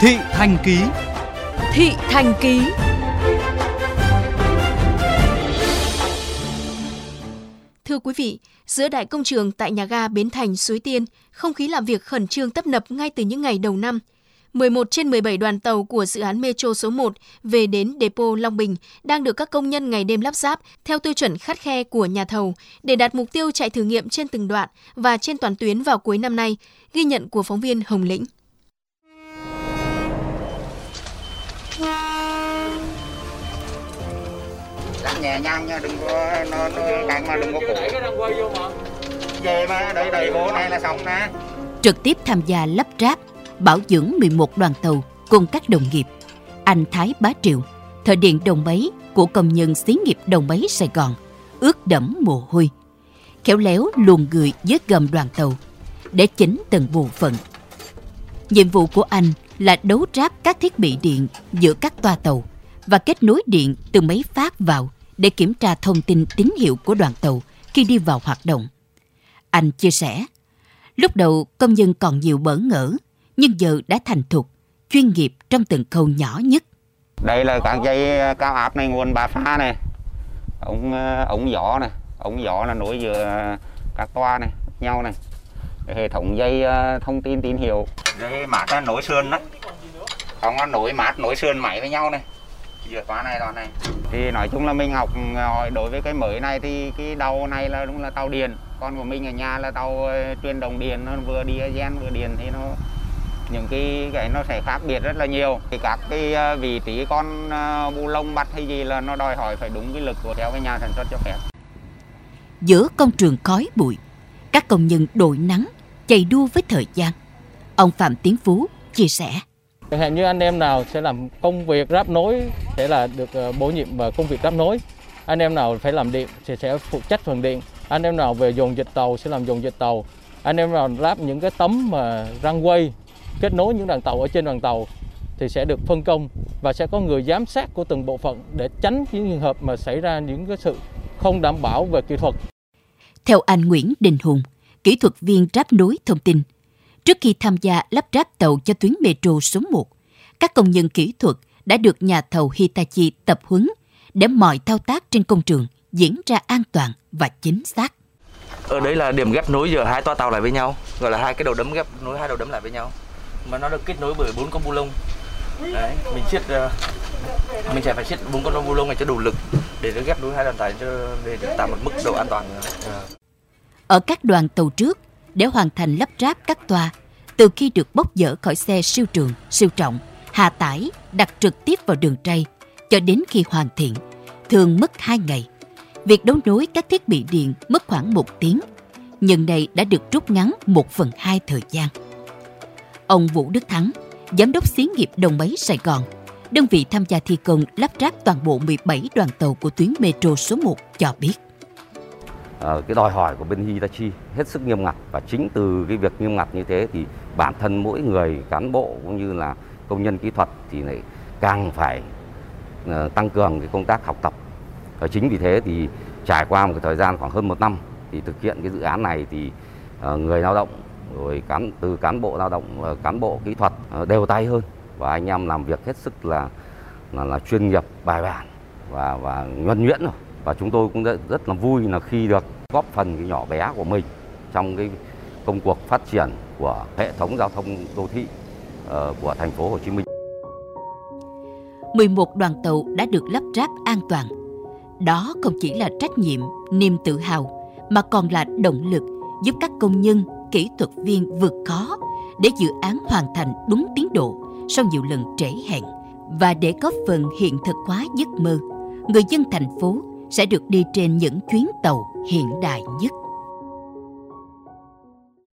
Thị Thành Ký Thị Thành Ký Thưa quý vị, giữa đại công trường tại nhà ga Bến Thành, Suối Tiên, không khí làm việc khẩn trương tấp nập ngay từ những ngày đầu năm. 11 trên 17 đoàn tàu của dự án Metro số 1 về đến Depot Long Bình đang được các công nhân ngày đêm lắp ráp theo tiêu chuẩn khắt khe của nhà thầu để đạt mục tiêu chạy thử nghiệm trên từng đoạn và trên toàn tuyến vào cuối năm nay, ghi nhận của phóng viên Hồng Lĩnh. Nhẹ nhàng nha, đừng có nó nó căng mà đừng có cụ Về mà đẩy đầy bộ này là xong nè. Trực tiếp tham gia lắp ráp, bảo dưỡng 11 đoàn tàu cùng các đồng nghiệp. Anh Thái Bá Triệu, thợ điện đồng máy của công nhân xí nghiệp đồng máy Sài Gòn, ướt đẫm mồ hôi. Khéo léo luồn người dưới gầm đoàn tàu để chỉnh từng bộ phận. Nhiệm vụ của anh là đấu ráp các thiết bị điện giữa các toa tàu và kết nối điện từ máy phát vào để kiểm tra thông tin tín hiệu của đoàn tàu khi đi vào hoạt động. Anh chia sẻ, lúc đầu công nhân còn nhiều bỡ ngỡ, nhưng giờ đã thành thục, chuyên nghiệp trong từng khâu nhỏ nhất. Đây là các dây cao áp này nguồn bà pha này. Ống ống gió này, ống gió là nối giữa các toa này nhau này. Hệ thống dây ờ, thông tin tín hiệu. Dây mát nó nối sườn đó. Không nó nối mát nối sườn máy với nhau này giữa toa này toa này thì nói chung là mình học hỏi đối với cái mới này thì cái đầu này là đúng là tàu điện còn của mình ở nhà là tàu ờ, truyền động điện nó vừa diesel vừa điện thì nó những cái cái nó sẽ khác biệt rất là nhiều thì các cái ờ, vị trí con ờ, bu lông bắt hay gì là nó đòi hỏi phải đúng cái lực của theo cái nhà sản xuất cho phép Giữa công trường khói bụi, các công nhân đội nắng, chạy đua với thời gian. Ông Phạm Tiến Phú chia sẻ. Hạn như anh em nào sẽ làm công việc ráp nối sẽ là được ờ, bổ nhiệm vào công việc đáp nối. Anh em nào phải làm điện thì sẽ phụ trách phần điện. Anh em nào về dồn dịch tàu sẽ làm dồn dịch tàu. Anh em nào lắp những cái tấm mà răng quay kết nối những đoàn tàu ở trên đoàn tàu thì sẽ được phân công và sẽ có người giám sát của từng bộ phận để tránh những trường hợp mà xảy ra những cái sự không đảm bảo về kỹ thuật. Theo anh Nguyễn Đình Hùng, kỹ thuật viên ráp nối thông tin, trước khi tham gia lắp ráp tàu cho tuyến metro số 1, các công nhân kỹ thuật đã được nhà thầu Hitachi tập huấn để mọi thao tác trên công trường diễn ra an toàn và chính xác. Ở đây là điểm ghép nối giữa hai toa tàu lại với nhau, gọi là hai cái đầu đấm ghép nối hai đầu đấm lại với nhau. Mà nó được kết nối bởi bốn con bu lông. Đấy, mình siết ờ, mình sẽ phải siết bốn con bu lông này cho đủ lực để nó ghép nối hai đoàn tàu cho để tạo một mức độ an toàn. Ờ. Ở các đoàn tàu trước, để hoàn thành lắp ráp các toa, từ khi được bốc dỡ khỏi xe siêu trường, siêu trọng, hạ tải, đặt trực tiếp vào đường ray, cho đến khi hoàn thiện, thường mất 2 ngày. Việc đấu nối các thiết bị điện mất khoảng một tiếng, nhưng này đã được rút ngắn 1 phần 2 thời gian. Ông Vũ Đức Thắng, Giám đốc xí nghiệp Đồng Máy Sài Gòn, đơn vị tham gia thi công lắp ráp toàn bộ 17 đoàn tàu của tuyến metro số 1 cho biết. À, cái đòi hỏi của bên Hitachi hết sức nghiêm ngặt và chính từ cái việc nghiêm ngặt như thế thì bản thân mỗi người cán bộ cũng như là công nhân kỹ thuật thì lại càng phải ờ, tăng cường cái công tác học tập. Và chính vì thế thì trải qua một cái thời gian khoảng hơn một năm thì thực hiện cái dự án này thì ờ, người lao động rồi cán từ cán bộ lao động ờ, cán bộ kỹ thuật đều tay hơn. Và anh em làm việc hết sức là là, là chuyên nghiệp bài bản và và nhuần nhuyễn rồi. Và chúng tôi cũng rất, rất là vui là khi được góp phần cái nhỏ bé của mình trong cái công cuộc phát triển của hệ thống giao thông đô thị. Ờ, của thành phố Hồ Chí Minh. 11 đoàn tàu đã được lắp ráp an toàn. Đó không chỉ là trách nhiệm, niềm tự hào, mà còn là động lực giúp các công nhân, kỹ thuật viên vượt khó để dự án hoàn thành đúng tiến độ sau nhiều lần trễ hẹn và để góp phần hiện thực hóa giấc mơ người dân thành phố sẽ được đi trên những chuyến tàu hiện đại nhất